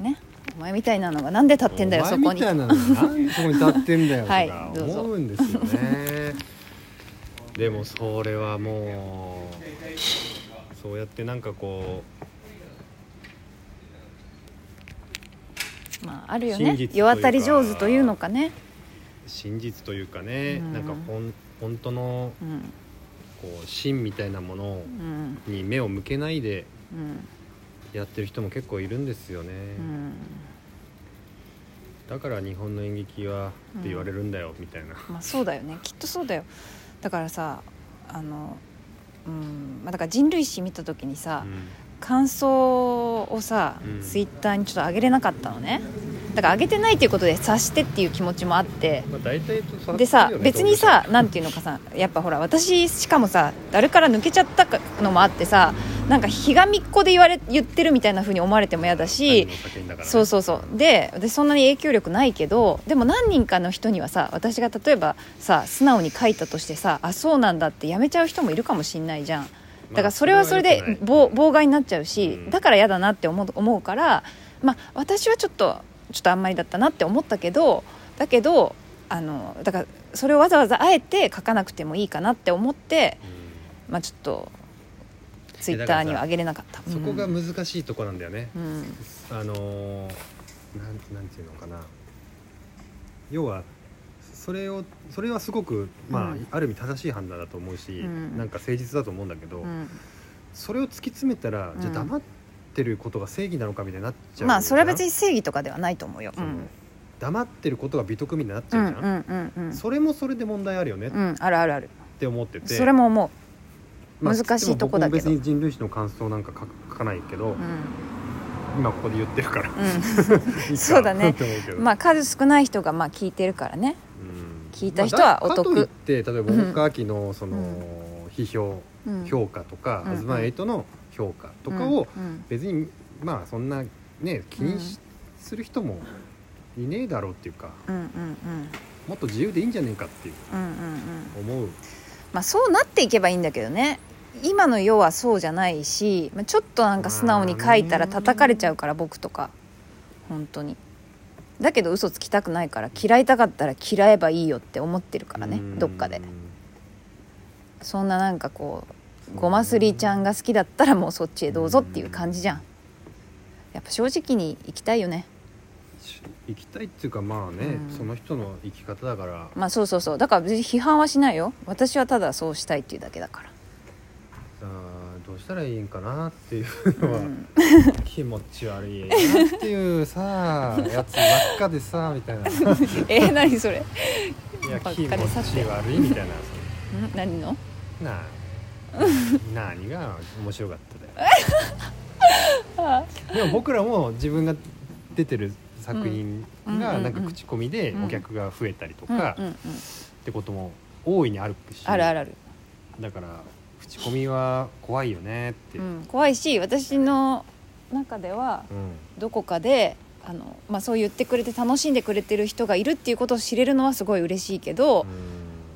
ね。お前みたいなのがなんで立ってんだよおそこに。そこに立ってんだよと はいか思うんですよね。でもそれはもうそうやってなんかこまああるよね。真実というか世渡り上手というのかね。う真実というかね、うん。なんかほん本当のうん。こう真みたいなものうん。に目を向けないでうんやってる人も結構いるんですよね、うん。だから日本の演劇はって言われるんだよ、みたいな。まあそうだよね。きっとそうだよ。だからさあのうん。まあだから人類史見た時にさ、感想をさ、うん。ツイッターにちょっと上げれなかったのね。だから上げてないっていうことで察してっていう気持ちもあって。まあ、大体とさでさ別にさなんていうのかさやっぱほら私しかもさ誰から抜けちゃったのもあってさなんかひがみっこで言われ言ってるみたいな風に思われても嫌だしそうそうそう。で私そんなに影響力ないけどでも何人かの人にはさ私が例えばさ素直に書いたとしてさあそうなんだってやめちゃう人もいるかもしんないじゃん。だからそれはそれで妨妨害になっちゃうし、うん。だから嫌だなって思う思うから、まあ、私はちょっとちょっとあんまりだったなって思ったけどだけどあのだからそれをわざわざあえて書かなくてもいいかなって思って、まあ、ちょっとツイッターには上げれなかった。そこがうん。難しいとこなんだよね、うん。あのーなんなんていうのかな。要はそれをそれはすごく、まあうん。ある意味正しい判断だと思うし、うん。なんか誠実だと思うんだけど、うん。それを突き詰めたら、じゃあうん黙ってることが正義なのかみたいになっちゃうまあそれは別にに正義とかではないと思うよ。うん。黙ってることが美徳みたいになっちゃうじゃん、それもそれで問題あるよね。っうんあるあるある。て思ってて、それも思まあ難しいとこだけど。別に人類史の感想なんか書かないけど、う。うん。今ここで言ってるから、うん。そうだね。まあ数少ない人がまあ聞いてるからね。うん。聞いた人はお得。まあって例えば大川明のその、うん。批評、うん。評価とか、うん。東エイトの評価とかをうん。別にまあそんなね気にしする人もいねえだろうっていうかうん。うん。うん。もっと自由でいいんじゃねえかっていううん。うん。うん。思うまあそうなっていけばいいんだけどね。今の世はそうじゃないし、まあ、ちょっとなんか素直に書いたら叩かれちゃうから僕とか。本当に。だけど嘘つきたくないから嫌いたかったら嫌えばいいよって思ってるからね。うん。どっかで。そんななんかこうごますりちゃんが好きだったらもうそっちへどうぞっていう感じじゃん。やっぱ正直に生きたいよねし生きたいっていうかまあね、うん。その人の生き方だから。まあそうそうそう。だから別に批判はしないよ。私はただそうしたいっていうだけだから。あーどうしたらいいんかなっていうのは、うん。気持ち悪いなっていうさやつばっかでさ みたいな。いえー、何それ。やばっ気持ち悪いみたいな。ん？何の？なあ。何が面白かっただよ。でも僕らも自分が出てる作品うんがなんか口コミでうんお客が増えたりとかうんってことも大いにあるし。あるあるある、だから口コミは怖いよねって、ううん。ん、怖いし私の中ではどこかであの、まあ、そう言ってくれて楽しんでくれてる人がいるっていうことを知れるのはすごい嬉しいけど、うん。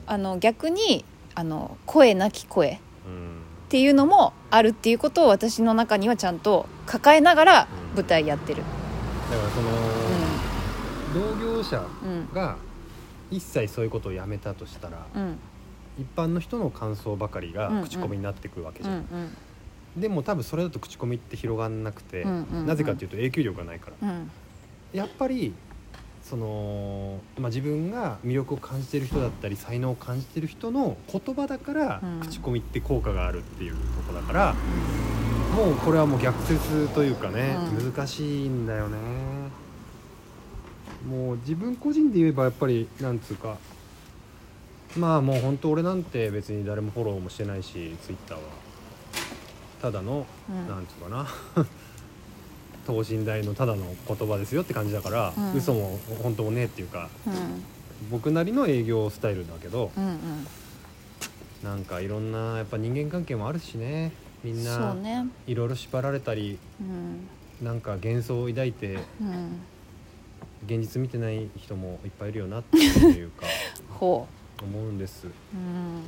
あの逆にあの声なき声っうん。ていうのもあるっていうことを私の中にはちゃんと抱えながらうん舞台やってる、だからその、同業者が一切そういうことをやめたとしたら、うん。一般の人の感想ばかりが口コミになってくるわけうじゃん、でも多分それだと口コミって広がんなくて、なぜかっていうと影響力がないから。うん。やっぱりその、まあ、自分が魅力を感じてる人だったり才能を感じてる人の言葉だから、口コミって効果があるっていうとこだからもうこれはもう逆説というかね、うん。難しいんだよね。もう自分個人で言えばやっぱりなんつうかまあもう本当俺なんて別に誰もフォローもしてないしツイッターは。ただの、うん。なんつうかな。等身大のただの言葉ですよって感じだから、うん。嘘も本当もねえっていうかうん。僕なりの営業スタイルだけどうんうん。なんかいろんなやっぱ人間関係もあるしねみんそないろいろ縛られたりうん。なんか幻想を抱いてうん。現実見てない人もいっぱいいるよなっていうか ほ思うんです。ううん。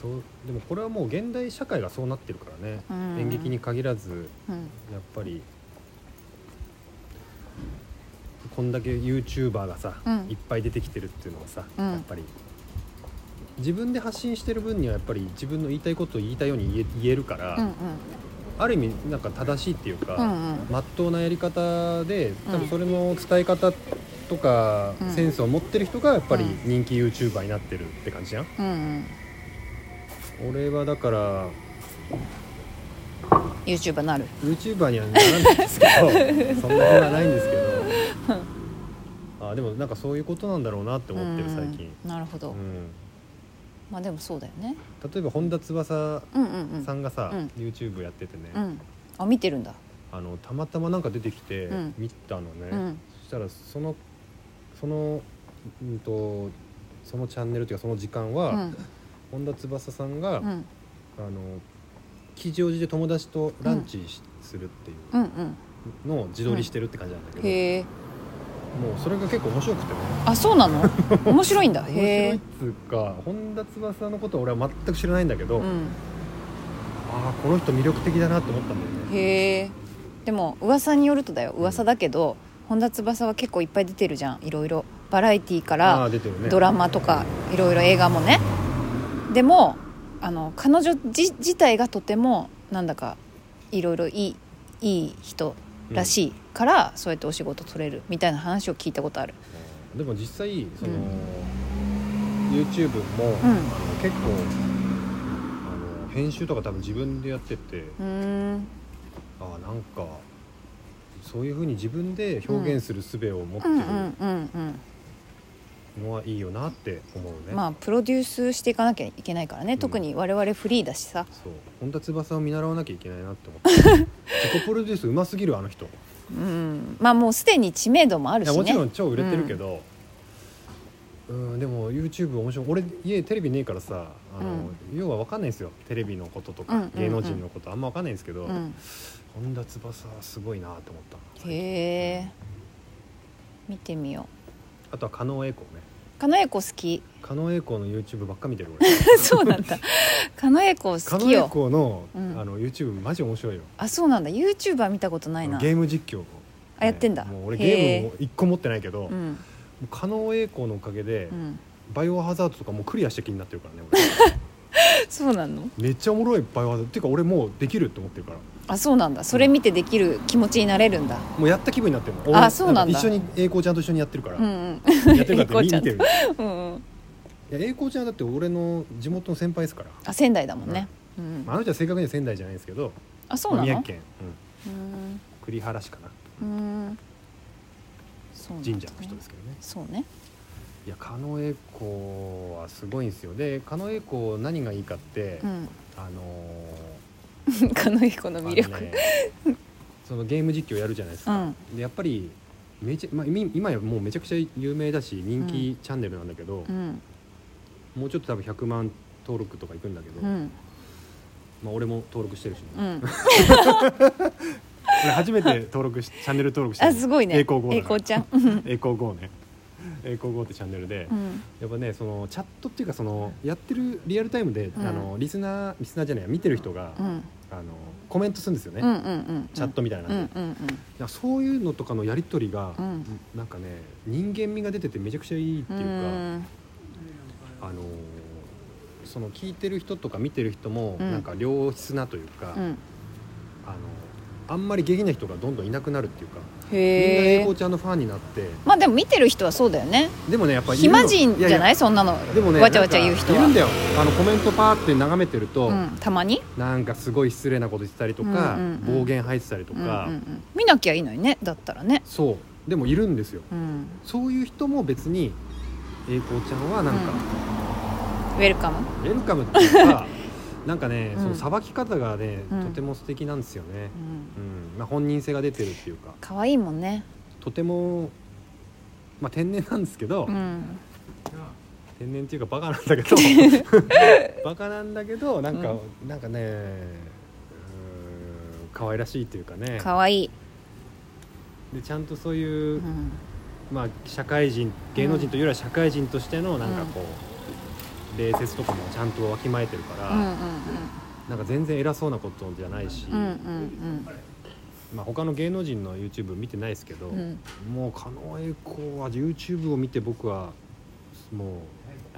そうでもこれはもう現代社会がそうなってるからね、うん。演劇に限らずうん。やっぱりこんだけ YouTuber がさ、うん。いっぱい出てきてるっていうのはさ、うん。やっぱり自分で発信してる分にはやっぱり自分の言いたいことを言いたいように言えるから、うんうん。ある意味なんか正しいっていうか、うんうん。まっとうなやり方で多うん。分それの伝え方とか、うん。センスを持ってる人がやっぱりうん人気 YouTuber になってるって感じじゃん、うんうん。俺はだから YouTuber なる？YouTuber にはならないんですけど そんなことはないんですけど。あでもなんかそういうことなんだろうなって思ってる最近、うん。なるほど、うんまあでもそうだよね。例えば本田翼さんがさ、うん。YouTube やっててね、うん。あ見てるんだ。あのたまたまなんか出てきてうん。見たのね、うん。そしたらそのそのうんとそのチャンネルっていうかその時間は、うん。本田翼さんが、うん。あの吉祥寺で友達とランチしするっていうのを自撮りしてるって感じなんだけど、もうそれが結構面白くてね。あそうなの？面白いんだ。面白いへえっつうか本田翼のことは俺は全く知らないんだけど、うん。ああこの人魅力的だなって思ったんだよね。へえ。でも噂によるとだよ。噂だけど本田翼は結構いっぱい出てるじゃん。いろいろ。バラエティーかあらあ出てるね。ドラマとかいろいろ映画もね。でもあの彼女自自体がとてもなんだかいろいろいいいい人らしいから、そうやってお仕事取れるみたいな話を聞いたことある。でも実際その、うん。YouTube も、ん。あの結構あの編集とか多分自分でやってて、ああなんかそういうふうに自分で表現する術を持ってるのはいいよなって思うね、まあプロデュースしていかなきゃいけないからね、ん。特に我々フリーだしさ。そう。本田翼を見習わなきゃいけないなって思って。自己プロデュースうますぎるあの人うん。まあもうすでに知名度もあるしね。もちろん超売れてるけど、うん、でも YouTube 面白い。俺家テレビねえからさあの、要は分かんないんですよ。テレビのこととか、うんうんうん。芸能人のこと。あんま分かんないんですけど、うん。本田翼はすごいなと思ったへえ。見てみよあとは狩野英孝ね。う狩野英孝好き。狩野英孝の YouTube ばっか見てる俺。そうなんだ。狩野英孝好狩野英きよ孝の,、うん。あの YouTube マジ面白いよ。あそうなんだ。YouTuber 見たことないな。ゲーム実況を。あやってんだ。もう俺ゲームも一個持ってないけど、もうんう狩野英孝のおかげで、うん。バイオハザードとかもうクリアして気になってるからね俺 そうなの？めっちゃおもろいバイオハザードっていうか俺もうできるって思ってるから。あそうなんだ。それ見てできる気持ちになれるんだ。もうやった気分になってるの。あ俺そうなんだ。か一緒に栄光ちゃんと一緒にやってるから、うんうん。やってるからって見てる。うんうん。いや栄光ちゃんだって俺の地元の先輩ですから、あ仙台だもんね。うん。まあ、あの人は正確には仙台じゃないんですけど。あそうなの？まあ宮城県、うん、うん。栗原市かな。うん。神社の人ですけどね。そうねいや狩野英孝はすごいんですよ。で狩野英孝何がいいかって、うん。あの 狩野英孝のー魅力。ねそのゲーム実況やるじゃないですか、うん。でやっぱりめちゃ、まあ、今今やもうめちゃくちゃ有名だし人気チャンネルなんだけど、うん。もうちょっと多分100万登録とかいくんだけど、うん。まあ、俺も登録してるし、ね。うん。俺初めて登録しチャンネル登録したの。あすごいね。栄光号栄光ちゃん。うん。栄光号ね栄光号ってチャンネルで、うん。やっぱねそのチャットっていうかそのやってるリアルタイムで、うん。あのリスナーリスナーじゃないや見てる人が、うん。あのコメントするんですよね、うんうんうんチャットみたいなうんうんうんそういうのとかのやり取りが、うん。なんかね人間味が出ててめちゃくちゃいいっていうか、うん。あのその聞いてる人とか見てる人も、うん。なんか良質なというか、うん。あのあんまり下品な人がどんどんいなくなるっていうかみんなへえ栄光ちゃんのファンになってまあでも見てる人はそうだよね。でもねやっぱり暇人じゃない？やそんなの。やでもねわちゃわちゃ言う人は。いるんだよ。あのコメントパーって眺めてると、うん。たまに？なんかすごい失礼なこと言ってたりとか、うんうんうん。暴言吐いてたりとか、うんうんうん。見なきゃいいのにねだったらね。そう。でもいるんですよ。うん。そういう人も別に栄光ちゃんはなんか、ウェルカム？ウェルカムっていうか なんかね、うん。そのさばき方がね、うん。とても素敵なんですよね、うん。うん。まあ、本人性が出てるっていうか。可愛いもんね。とても、まあ、天然なんですけど、うん。天然っていうかバカなんだけど バカなんだけどなんか、なんかね可愛らしいっていうかね。可愛い。でちゃんとそういう、うん。まあ、社会人芸能人というよりは社会人としてのなんかこう、礼節とかもちゃんとわきまえてるから、うんうんなんか全然偉そうなことじゃないし、うんうんうん。まあ他の芸能人の YouTube 見てないですけど、うん。もう狩野英孝は YouTube を見て僕はも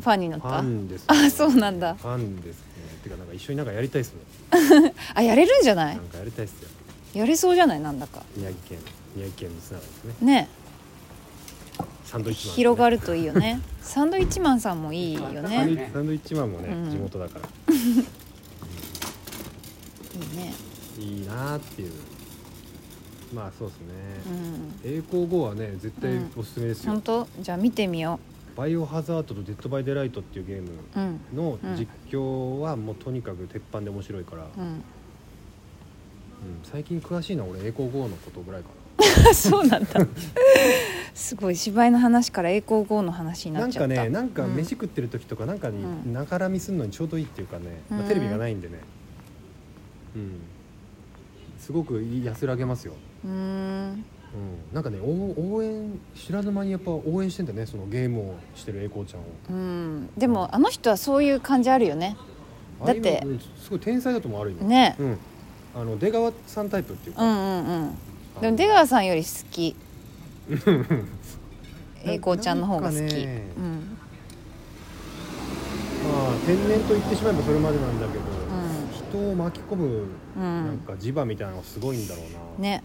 ファンになっうファたンです、あそうなんだ。ファンですね。てかなんか一緒になんかやりたいっすね。あやれるんじゃない？なんかやりたいっすよ。やれそうじゃない？なんだか。宮城県宮城県につながりですね。ねサンドイッチマン、広がるといいよね。サンドイッチマンさんもいいよね。サンドイッチマンもね、うん。地元だから。いいね。いいなーっていう。まあそうですね、うん。栄光5はね絶対おすすめですよ、本当？じゃあ見てみよバイオハザードとデッドバイデライトっていうゲームううんの実況はもうとにかく鉄板で面白いから、うん。うん。最近詳しいのは俺栄光5のことぐらいか そうなんだ。すごい芝居の話から栄光号の話にななんなっちゃった。かねなんかうん飯食ってる時とかなんかにうん。ながら見するのにちょうどいいっていうかね、まあうんテレビがないんでね。うん。すごく安らげますよ、うーん。うん、なんかね応応援知らぬ間にやっぱ応援してんだねそのゲームをしてる栄光ちゃんを。うん。でもあの人はそういう感じあるよね。だって。すごい天才だと思うある意味。ね。うん。あの出川さんタイプっていうか、うんうんうんでも出川さんより好き。栄光ちゃんの方が好き、ねうん。まあ天然と言ってしまえばそれまでなんだけど、う人を巻き込むんうん。なんか磁場みたいなのがすごいんだろうな、ね。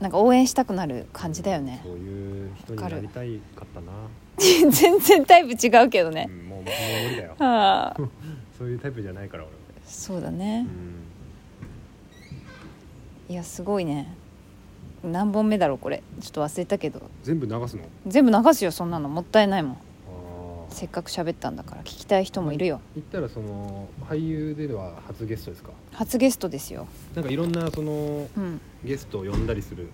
なんか応援したくなる感じだよね。そういう人になりたいかったな、全然タイプ違うけどね。う、ん、もうもう無理だよ。はあ。そういうタイプじゃないから俺は。そうだね。うん。いやすごいね何本目だろうこれ。ちょっと忘れたけど。全部流すの？全部流すよそんなの。もったいないもん。せっかく喋ったんだから聞きたい人もいるよ。言ったらその俳優では初ゲストですか？初ゲストですよ。なんかいろんなそのうん。ゲストを呼んだりする